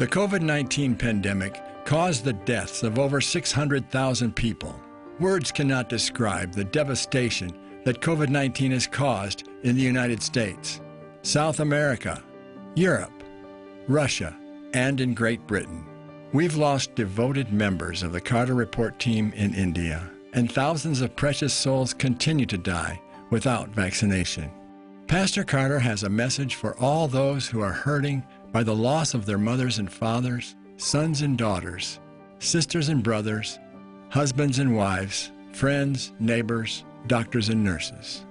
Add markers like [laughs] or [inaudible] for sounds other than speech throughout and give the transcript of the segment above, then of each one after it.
The COVID 19 pandemic caused the deaths of over 600,000 people. Words cannot describe the devastation that COVID 19 has caused in the United States, South America, Europe, Russia, and in Great Britain. We've lost devoted members of the Carter Report team in India, and thousands of precious souls continue to die without vaccination. Pastor Carter has a message for all those who are hurting by the loss of their mothers and fathers, sons and daughters, sisters and brothers, husbands and wives, friends, neighbors, doctors and nurses.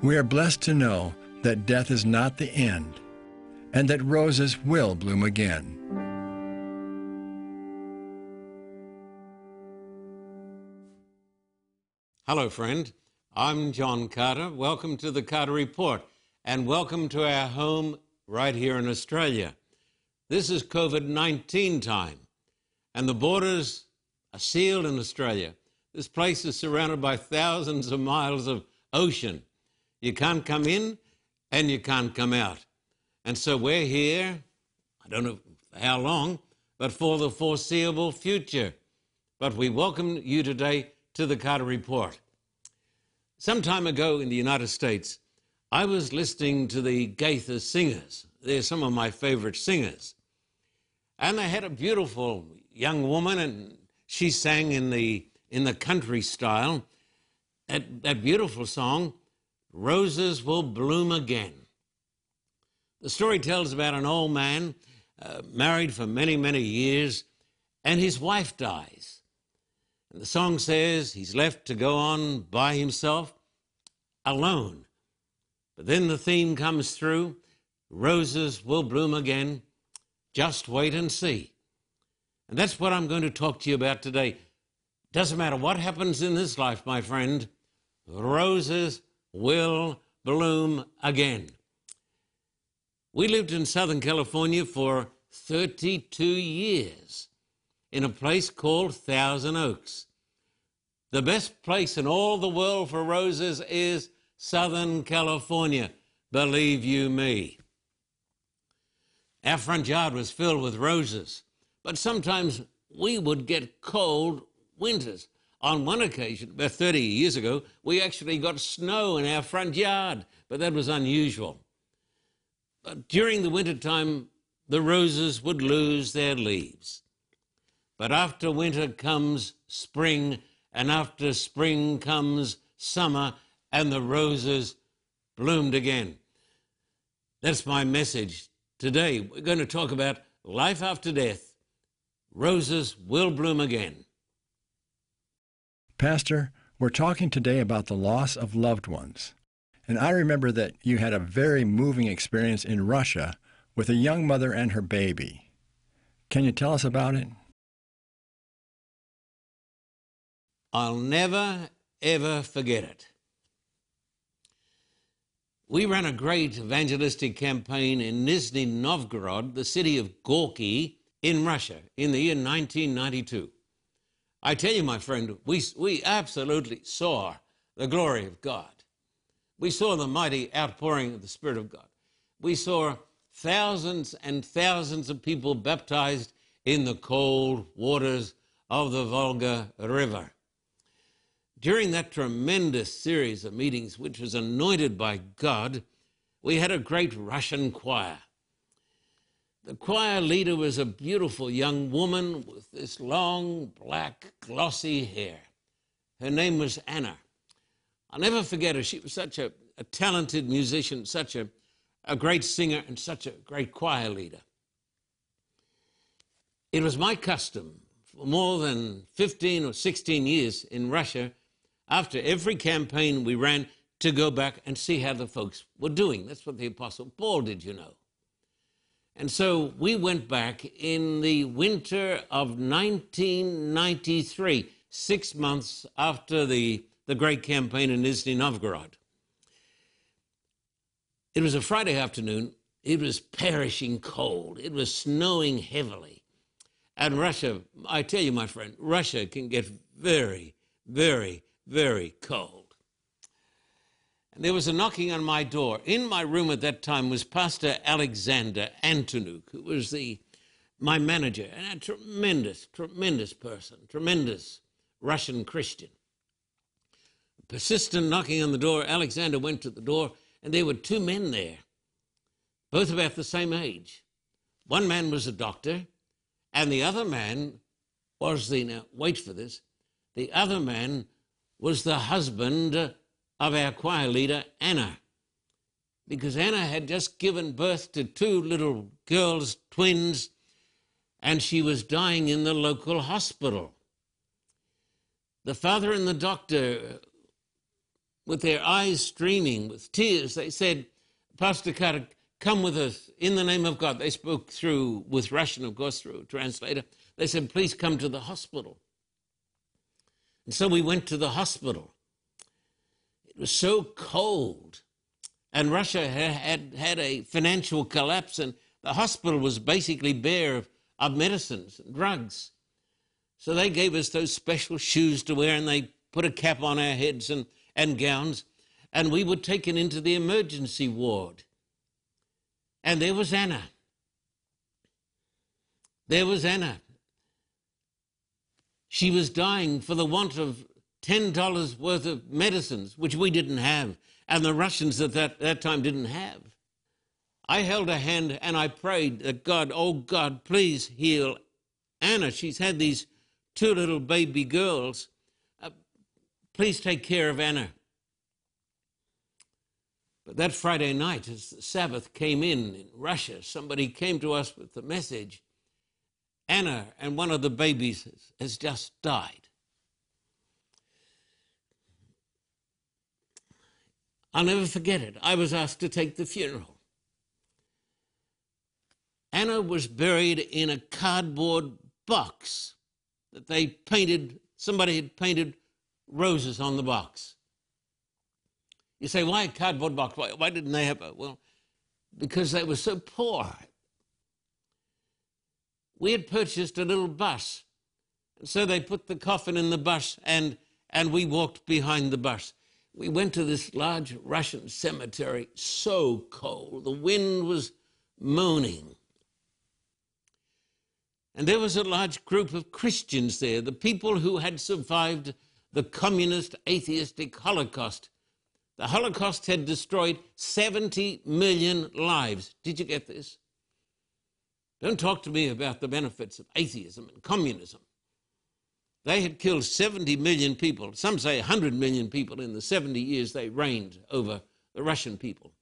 We are blessed to know that death is not the end and that roses will bloom again. Hello, friend. I'm John Carter. Welcome to the Carter Report and welcome to our home right here in Australia. This is COVID 19 time and the borders are sealed in Australia. This place is surrounded by thousands of miles of ocean. You can't come in and you can't come out. And so we're here, I don't know how long, but for the foreseeable future. But we welcome you today to the Carter Report. Some time ago in the United States, I was listening to the Gaither Singers. They're some of my favorite singers. And they had a beautiful young woman, and she sang in the, in the country style that, that beautiful song, Roses Will Bloom Again. The story tells about an old man uh, married for many, many years, and his wife dies. And the song says he's left to go on by himself, alone. But then the theme comes through roses will bloom again. Just wait and see. And that's what I'm going to talk to you about today. Doesn't matter what happens in this life, my friend, roses will bloom again. We lived in Southern California for 32 years in a place called Thousand Oaks. The best place in all the world for roses is Southern California, believe you me. Our front yard was filled with roses, but sometimes we would get cold winters. On one occasion, about 30 years ago, we actually got snow in our front yard, but that was unusual. But during the wintertime, the roses would lose their leaves. But after winter comes spring, and after spring comes summer, and the roses bloomed again. That's my message. Today, we're going to talk about life after death. Roses will bloom again. Pastor, we're talking today about the loss of loved ones. And I remember that you had a very moving experience in Russia with a young mother and her baby. Can you tell us about it? I'll never, ever forget it. We ran a great evangelistic campaign in Nizhny Novgorod, the city of Gorky, in Russia, in the year 1992. I tell you, my friend, we, we absolutely saw the glory of God. We saw the mighty outpouring of the Spirit of God. We saw thousands and thousands of people baptized in the cold waters of the Volga River. During that tremendous series of meetings, which was anointed by God, we had a great Russian choir. The choir leader was a beautiful young woman with this long, black, glossy hair. Her name was Anna. I'll never forget her. She was such a, a talented musician, such a, a great singer, and such a great choir leader. It was my custom for more than 15 or 16 years in Russia after every campaign we ran to go back and see how the folks were doing. That's what the Apostle Paul did, you know. And so we went back in the winter of 1993, six months after the, the great campaign in Nizhny Novgorod. It was a Friday afternoon. It was perishing cold. It was snowing heavily. And Russia, I tell you, my friend, Russia can get very, very very cold. And there was a knocking on my door. In my room at that time was Pastor Alexander Antonuk, who was the my manager, and a tremendous, tremendous person, tremendous Russian Christian. Persistent knocking on the door, Alexander went to the door, and there were two men there, both about the same age. One man was a doctor, and the other man was the, now wait for this, the other man was the husband of our choir leader, Anna. Because Anna had just given birth to two little girls, twins, and she was dying in the local hospital. The father and the doctor, with their eyes streaming with tears, they said, Pastor Carter, come with us in the name of God. They spoke through, with Russian, of course, through a translator. They said, please come to the hospital. And so we went to the hospital. It was so cold. And Russia had had a financial collapse, and the hospital was basically bare of, of medicines and drugs. So they gave us those special shoes to wear, and they put a cap on our heads and, and gowns, and we were taken into the emergency ward. And there was Anna. There was Anna. She was dying for the want of $10 worth of medicines, which we didn't have, and the Russians at that, that time didn't have. I held her hand and I prayed that God, oh God, please heal Anna. She's had these two little baby girls. Uh, please take care of Anna. But that Friday night, as the Sabbath came in in Russia, somebody came to us with the message Anna and one of the babies has just died. I'll never forget it. I was asked to take the funeral. Anna was buried in a cardboard box that they painted, somebody had painted roses on the box. You say, why a cardboard box? Why, why didn't they have a, well, because they were so poor we had purchased a little bus. And so they put the coffin in the bus and, and we walked behind the bus. We went to this large Russian cemetery, so cold. The wind was moaning. And there was a large group of Christians there, the people who had survived the communist atheistic Holocaust. The Holocaust had destroyed 70 million lives. Did you get this? Don't talk to me about the benefits of atheism and communism. They had killed 70 million people, some say 100 million people in the 70 years they reigned over the Russian people.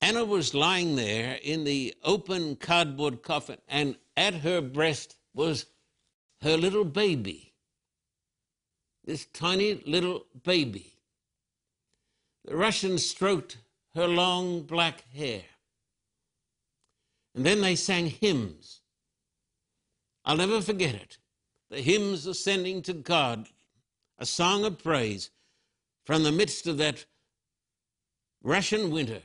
Anna was lying there in the open cardboard coffin, and at her breast was her little baby. This tiny little baby. The Russians stroked her long black hair. And then they sang hymns. I'll never forget it. The hymns ascending to God, a song of praise from the midst of that Russian winter.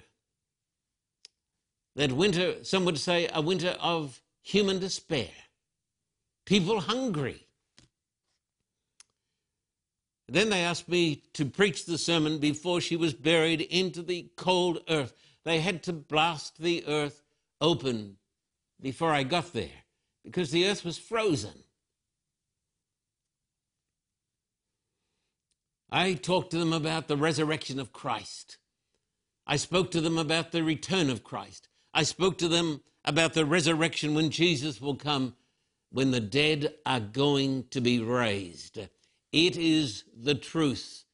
That winter, some would say, a winter of human despair. People hungry. Then they asked me to preach the sermon before she was buried into the cold earth. They had to blast the earth open before I got there because the earth was frozen. I talked to them about the resurrection of Christ. I spoke to them about the return of Christ. I spoke to them about the resurrection when Jesus will come, when the dead are going to be raised. It is the truth.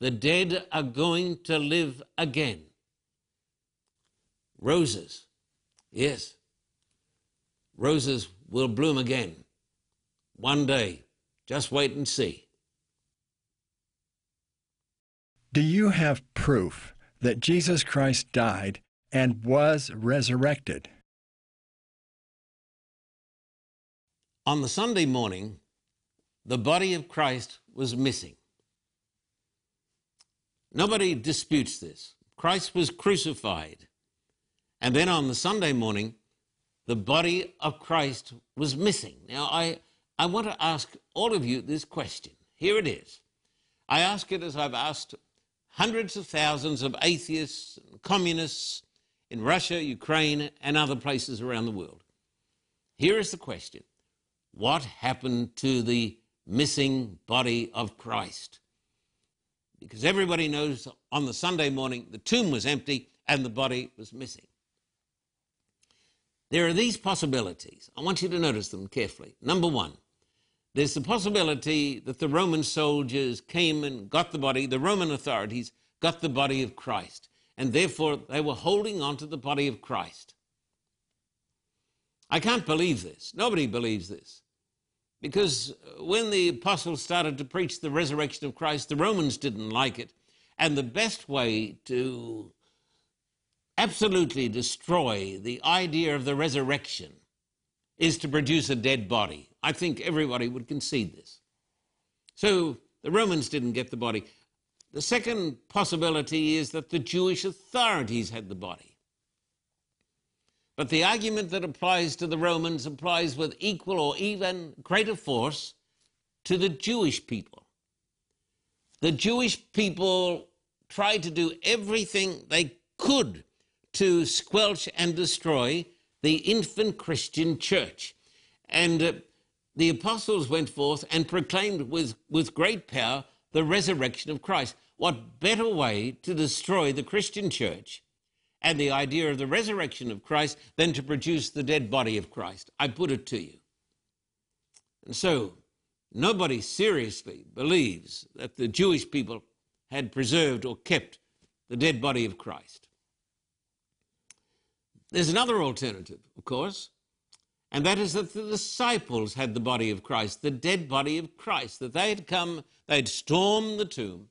The dead are going to live again. Roses Yes, roses will bloom again one day. Just wait and see. Do you have proof that Jesus Christ died and was resurrected? On the Sunday morning, the body of Christ was missing. Nobody disputes this. Christ was crucified. And then on the Sunday morning, the body of Christ was missing. Now, I, I want to ask all of you this question. Here it is. I ask it as I've asked hundreds of thousands of atheists and communists in Russia, Ukraine, and other places around the world. Here is the question What happened to the missing body of Christ? Because everybody knows on the Sunday morning the tomb was empty and the body was missing. There are these possibilities. I want you to notice them carefully. Number one, there's the possibility that the Roman soldiers came and got the body, the Roman authorities got the body of Christ, and therefore they were holding on to the body of Christ. I can't believe this. Nobody believes this. Because when the apostles started to preach the resurrection of Christ, the Romans didn't like it. And the best way to absolutely destroy the idea of the resurrection is to produce a dead body. I think everybody would concede this. So the Romans didn't get the body. The second possibility is that the Jewish authorities had the body. But the argument that applies to the Romans applies with equal or even greater force to the Jewish people. The Jewish people tried to do everything they could to squelch and destroy the infant Christian church. And uh, the apostles went forth and proclaimed with, with great power the resurrection of Christ. What better way to destroy the Christian church and the idea of the resurrection of Christ than to produce the dead body of Christ? I put it to you. And so, nobody seriously believes that the Jewish people had preserved or kept the dead body of Christ. There's another alternative, of course, and that is that the disciples had the body of Christ, the dead body of Christ, that they had come, they'd stormed the tomb,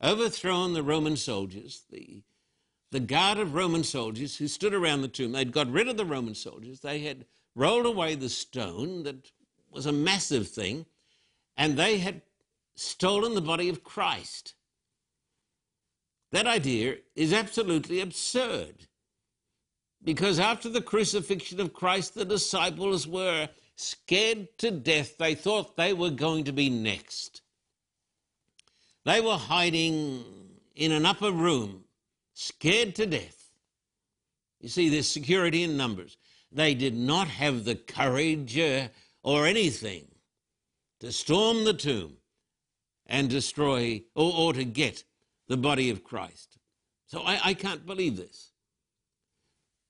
overthrown the Roman soldiers, the, the guard of Roman soldiers who stood around the tomb. They'd got rid of the Roman soldiers, they had rolled away the stone that was a massive thing, and they had stolen the body of Christ. That idea is absolutely absurd. Because after the crucifixion of Christ, the disciples were scared to death. They thought they were going to be next. They were hiding in an upper room, scared to death. You see, there's security in numbers. They did not have the courage uh, or anything to storm the tomb and destroy or, or to get the body of Christ. So I, I can't believe this.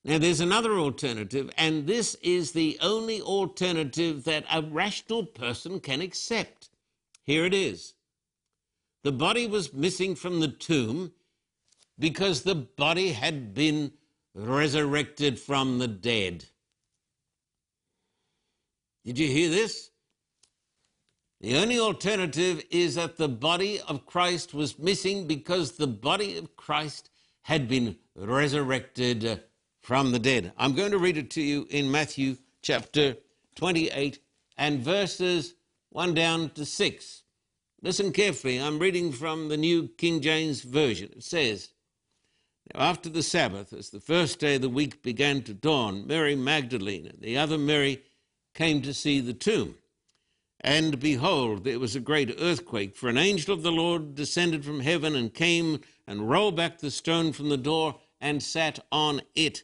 Now, there's another alternative, and this is the only alternative that a rational person can accept. Here it is the body was missing from the tomb because the body had been resurrected from the dead. Did you hear this? The only alternative is that the body of Christ was missing because the body of Christ had been resurrected from the dead. I'm going to read it to you in Matthew chapter 28 and verses 1 down to 6. Listen carefully. I'm reading from the New King James Version. It says, Now after the Sabbath, as the first day of the week began to dawn, Mary Magdalene and the other Mary came to see the tomb. And behold, there was a great earthquake, for an angel of the Lord descended from heaven and came and rolled back the stone from the door and sat on it.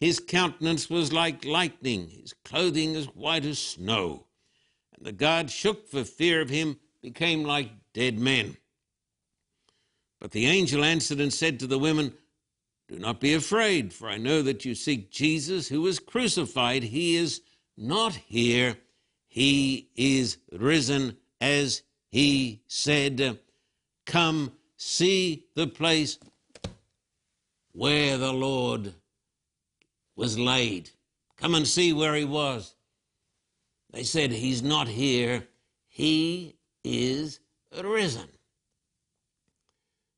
His countenance was like lightning, his clothing as white as snow. And the guards shook for fear of him, became like dead men. But the angel answered and said to the women, Do not be afraid, for I know that you seek Jesus who was crucified. He is not here, he is risen as he said. Come see the place where the Lord was laid. Come and see where he was. They said, He's not here, he is risen.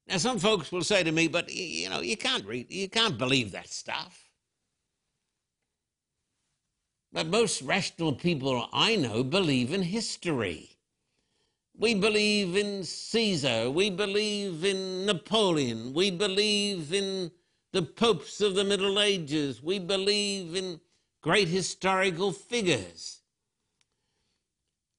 Now, some folks will say to me, but you know, you can't read, you can't believe that stuff. But most rational people I know believe in history. We believe in Caesar. We believe in Napoleon. We believe in the popes of the Middle Ages. We believe in great historical figures.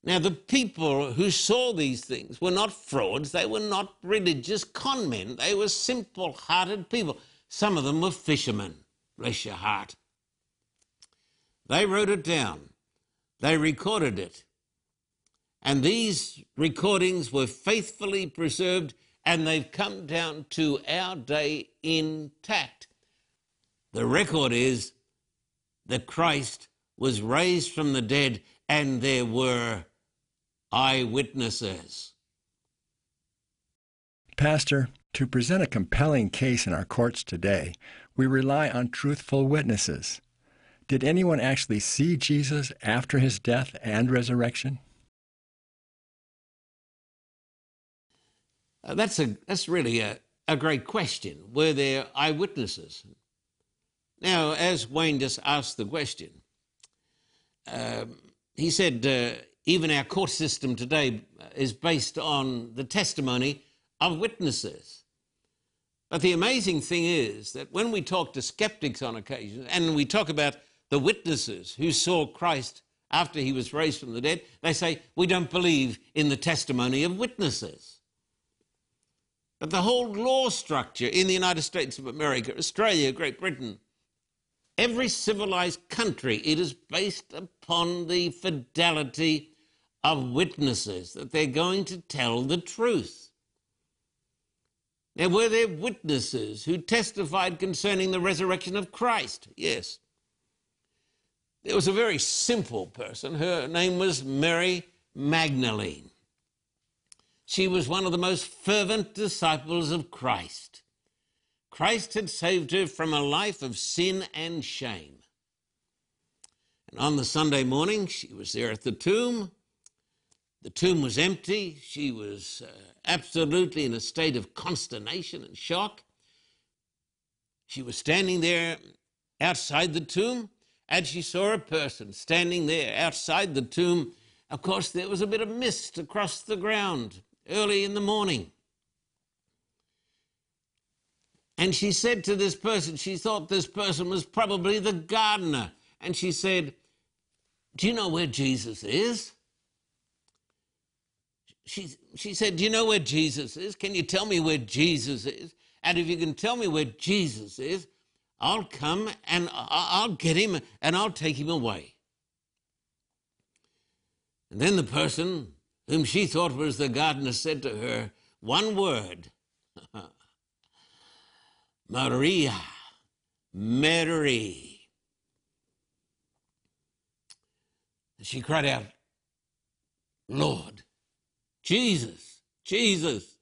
Now, the people who saw these things were not frauds, they were not religious con men, they were simple hearted people. Some of them were fishermen. Bless your heart. They wrote it down, they recorded it. And these recordings were faithfully preserved and they've come down to our day intact. The record is that Christ was raised from the dead and there were eyewitnesses. Pastor, to present a compelling case in our courts today, we rely on truthful witnesses. Did anyone actually see Jesus after his death and resurrection? Uh, that's, a, that's really a, a great question. Were there eyewitnesses? Now, as Wayne just asked the question, um, he said uh, even our court system today is based on the testimony of witnesses. But the amazing thing is that when we talk to skeptics on occasion and we talk about the witnesses who saw Christ after he was raised from the dead, they say, We don't believe in the testimony of witnesses. But the whole law structure in the United States of America, Australia, Great Britain, every civilized country, it is based upon the fidelity of witnesses, that they're going to tell the truth. Now, were there witnesses who testified concerning the resurrection of Christ? Yes. There was a very simple person. Her name was Mary Magdalene. She was one of the most fervent disciples of Christ. Christ had saved her from a life of sin and shame. And on the Sunday morning, she was there at the tomb. The tomb was empty. She was uh, absolutely in a state of consternation and shock. She was standing there outside the tomb, and she saw a person standing there outside the tomb. Of course, there was a bit of mist across the ground early in the morning. And she said to this person, she thought this person was probably the gardener. And she said, Do you know where Jesus is? She, she said, Do you know where Jesus is? Can you tell me where Jesus is? And if you can tell me where Jesus is, I'll come and I'll get him and I'll take him away. And then the person whom she thought was the gardener said to her, One word [laughs] Maria, Mary. She cried out, Lord, Jesus, Jesus,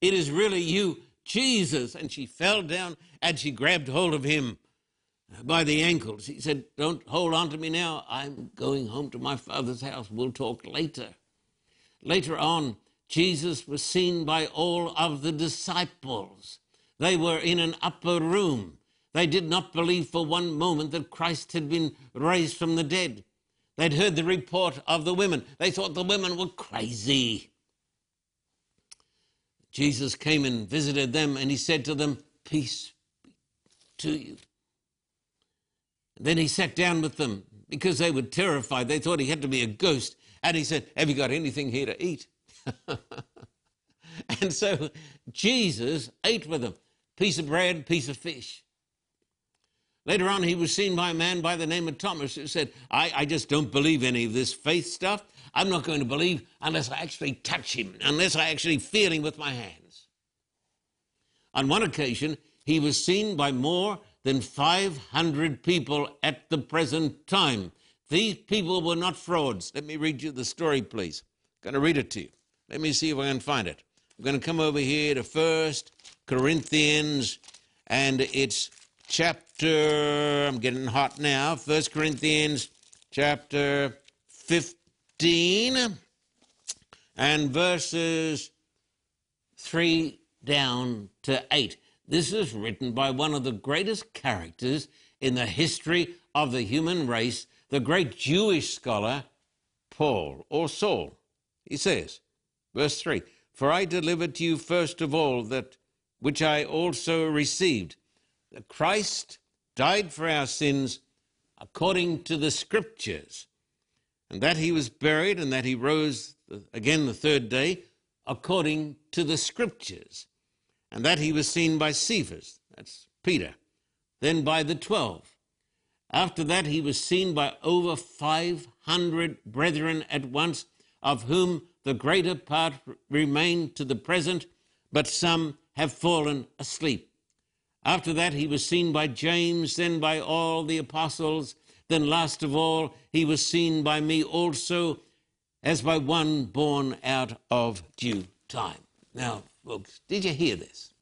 it is really you, Jesus. And she fell down and she grabbed hold of him by the ankles. He said, Don't hold on to me now. I'm going home to my father's house. We'll talk later. Later on, Jesus was seen by all of the disciples. They were in an upper room. They did not believe for one moment that Christ had been raised from the dead. They'd heard the report of the women. They thought the women were crazy. Jesus came and visited them and he said to them, Peace be to you. then he sat down with them because they were terrified. They thought he had to be a ghost. And he said, Have you got anything here to eat? [laughs] and so Jesus ate with them piece of bread, piece of fish. Later on, he was seen by a man by the name of Thomas who said, I, I just don't believe any of this faith stuff. I'm not going to believe unless I actually touch him, unless I actually feel him with my hands. On one occasion, he was seen by more than 500 people at the present time. These people were not frauds. Let me read you the story, please. I'm going to read it to you. Let me see if I can find it. I'm going to come over here to First Corinthians, and it's chapter, I'm getting hot now, First Corinthians chapter 15 and verses 3 down to 8. This is written by one of the greatest characters in the history of the human race, the great Jewish scholar Paul or Saul. He says, verse 3 For I delivered to you first of all that which I also received that Christ died for our sins according to the Scriptures, and that he was buried, and that he rose again the third day according to the Scriptures, and that he was seen by Cephas, that's Peter, then by the twelve. After that, he was seen by over 500 brethren at once, of whom the greater part remain to the present, but some have fallen asleep. After that, he was seen by James, then by all the apostles. Then, last of all, he was seen by me also, as by one born out of due time. Now, folks, did you hear this?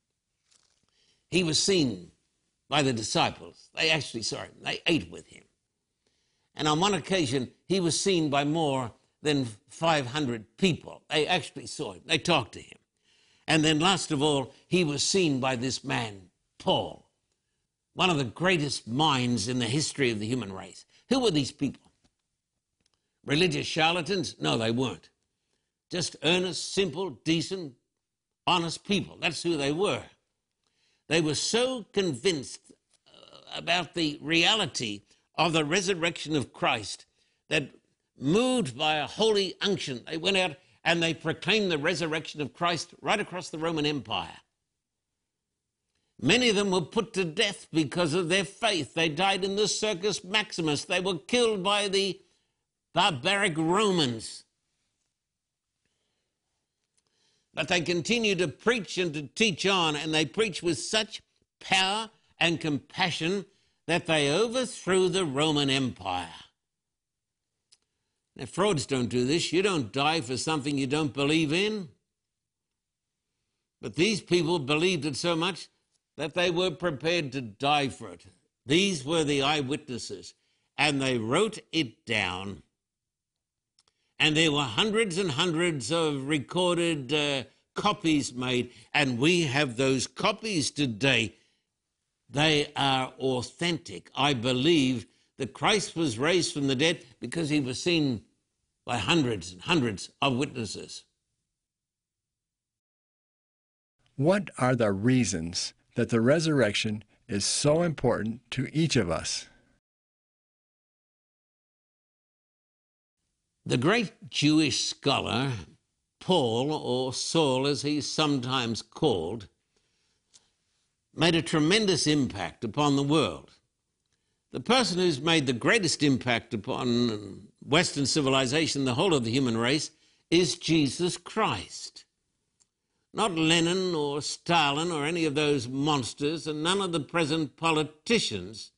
He was seen by the disciples. They actually saw him, they ate with him. And on one occasion, he was seen by more than 500 people. They actually saw him, they talked to him. And then, last of all, he was seen by this man, Paul, one of the greatest minds in the history of the human race. Who were these people? Religious charlatans? No, they weren't. Just earnest, simple, decent, honest people. That's who they were. They were so convinced uh, about the reality of the resurrection of Christ that, moved by a holy unction, they went out and they proclaimed the resurrection of Christ right across the Roman Empire. Many of them were put to death because of their faith. They died in the Circus Maximus. They were killed by the barbaric Romans. But they continue to preach and to teach on, and they preach with such power and compassion that they overthrew the Roman Empire. Now, frauds don't do this. You don't die for something you don't believe in. But these people believed it so much that they were prepared to die for it. These were the eyewitnesses, and they wrote it down. And there were hundreds and hundreds of recorded uh, copies made, and we have those copies today. They are authentic. I believe that Christ was raised from the dead because he was seen by hundreds and hundreds of witnesses. What are the reasons that the resurrection is so important to each of us? The great Jewish scholar, Paul, or Saul as he's sometimes called, made a tremendous impact upon the world. The person who's made the greatest impact upon Western civilization, the whole of the human race, is Jesus Christ. Not Lenin or Stalin or any of those monsters, and none of the present politicians,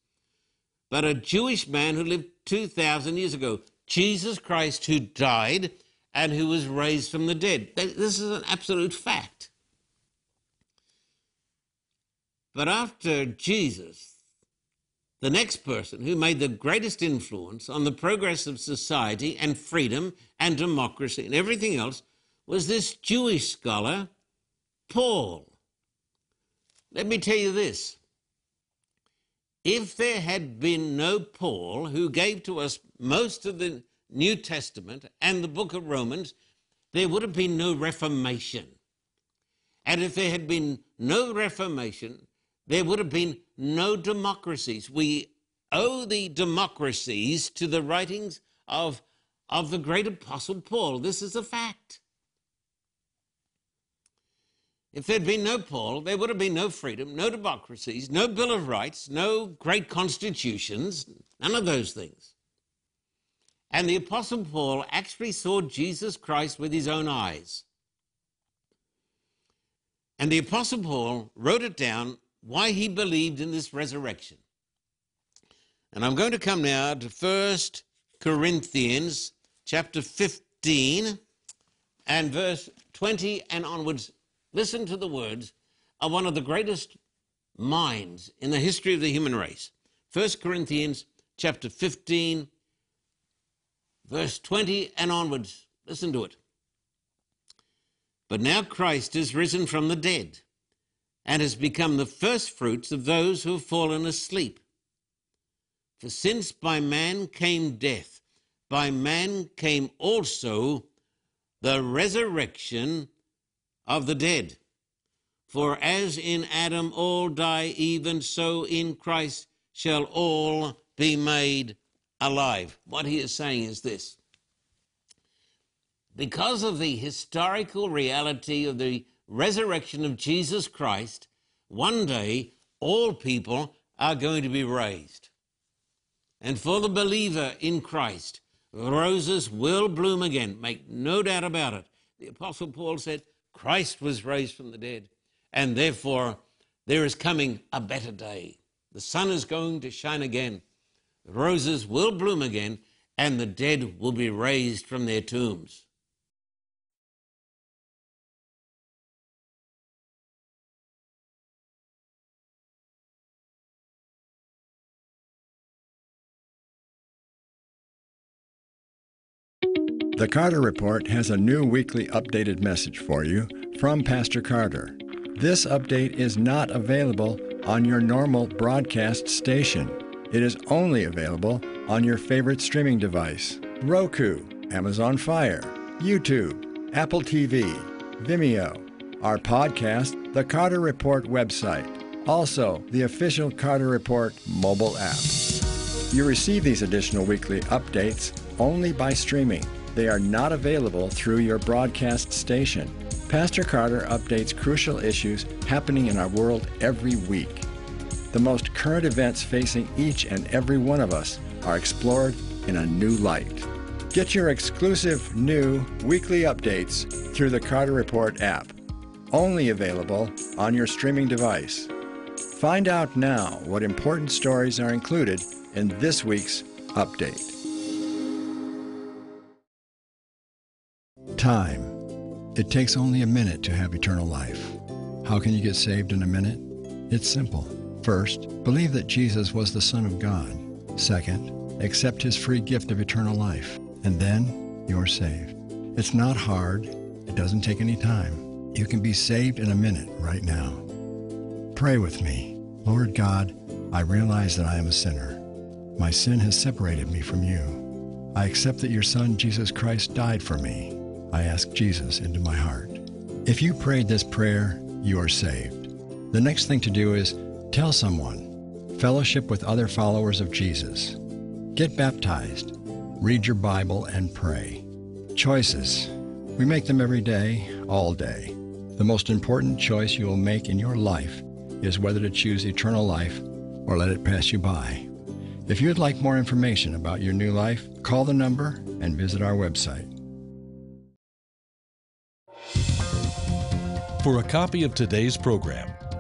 but a Jewish man who lived 2,000 years ago, Jesus Christ, who died and who was raised from the dead. This is an absolute fact. But after Jesus, the next person who made the greatest influence on the progress of society and freedom and democracy and everything else was this Jewish scholar, Paul. Let me tell you this. If there had been no Paul, who gave to us most of the New Testament and the book of Romans, there would have been no Reformation. And if there had been no Reformation, there would have been no democracies. We owe the democracies to the writings of, of the great apostle Paul. This is a fact. If there'd been no Paul, there would have been no freedom, no democracies, no Bill of Rights, no great constitutions, none of those things. And the Apostle Paul actually saw Jesus Christ with his own eyes. And the Apostle Paul wrote it down why he believed in this resurrection. And I'm going to come now to 1 Corinthians chapter 15 and verse 20 and onwards. Listen to the words of one of the greatest minds in the history of the human race. 1 Corinthians chapter 15 verse 20 and onwards. Listen to it. But now Christ is risen from the dead and has become the firstfruits of those who have fallen asleep. For since by man came death, by man came also the resurrection of the dead. For as in Adam all die, even so in Christ shall all be made alive. What he is saying is this because of the historical reality of the resurrection of Jesus Christ, one day all people are going to be raised. And for the believer in Christ, roses will bloom again. Make no doubt about it. The Apostle Paul said, Christ was raised from the dead, and therefore there is coming a better day. The sun is going to shine again. The roses will bloom again, and the dead will be raised from their tombs. The Carter Report has a new weekly updated message for you from Pastor Carter. This update is not available on your normal broadcast station. It is only available on your favorite streaming device Roku, Amazon Fire, YouTube, Apple TV, Vimeo, our podcast, the Carter Report website, also the official Carter Report mobile app. You receive these additional weekly updates only by streaming. They are not available through your broadcast station. Pastor Carter updates crucial issues happening in our world every week. The most current events facing each and every one of us are explored in a new light. Get your exclusive new weekly updates through the Carter Report app, only available on your streaming device. Find out now what important stories are included in this week's update. Time. It takes only a minute to have eternal life. How can you get saved in a minute? It's simple. First, believe that Jesus was the Son of God. Second, accept his free gift of eternal life. And then you're saved. It's not hard. It doesn't take any time. You can be saved in a minute right now. Pray with me. Lord God, I realize that I am a sinner. My sin has separated me from you. I accept that your Son, Jesus Christ, died for me. I ask Jesus into my heart. If you prayed this prayer, you are saved. The next thing to do is tell someone, fellowship with other followers of Jesus. Get baptized, read your Bible, and pray. Choices. We make them every day, all day. The most important choice you will make in your life is whether to choose eternal life or let it pass you by. If you'd like more information about your new life, call the number and visit our website. For a copy of today's program,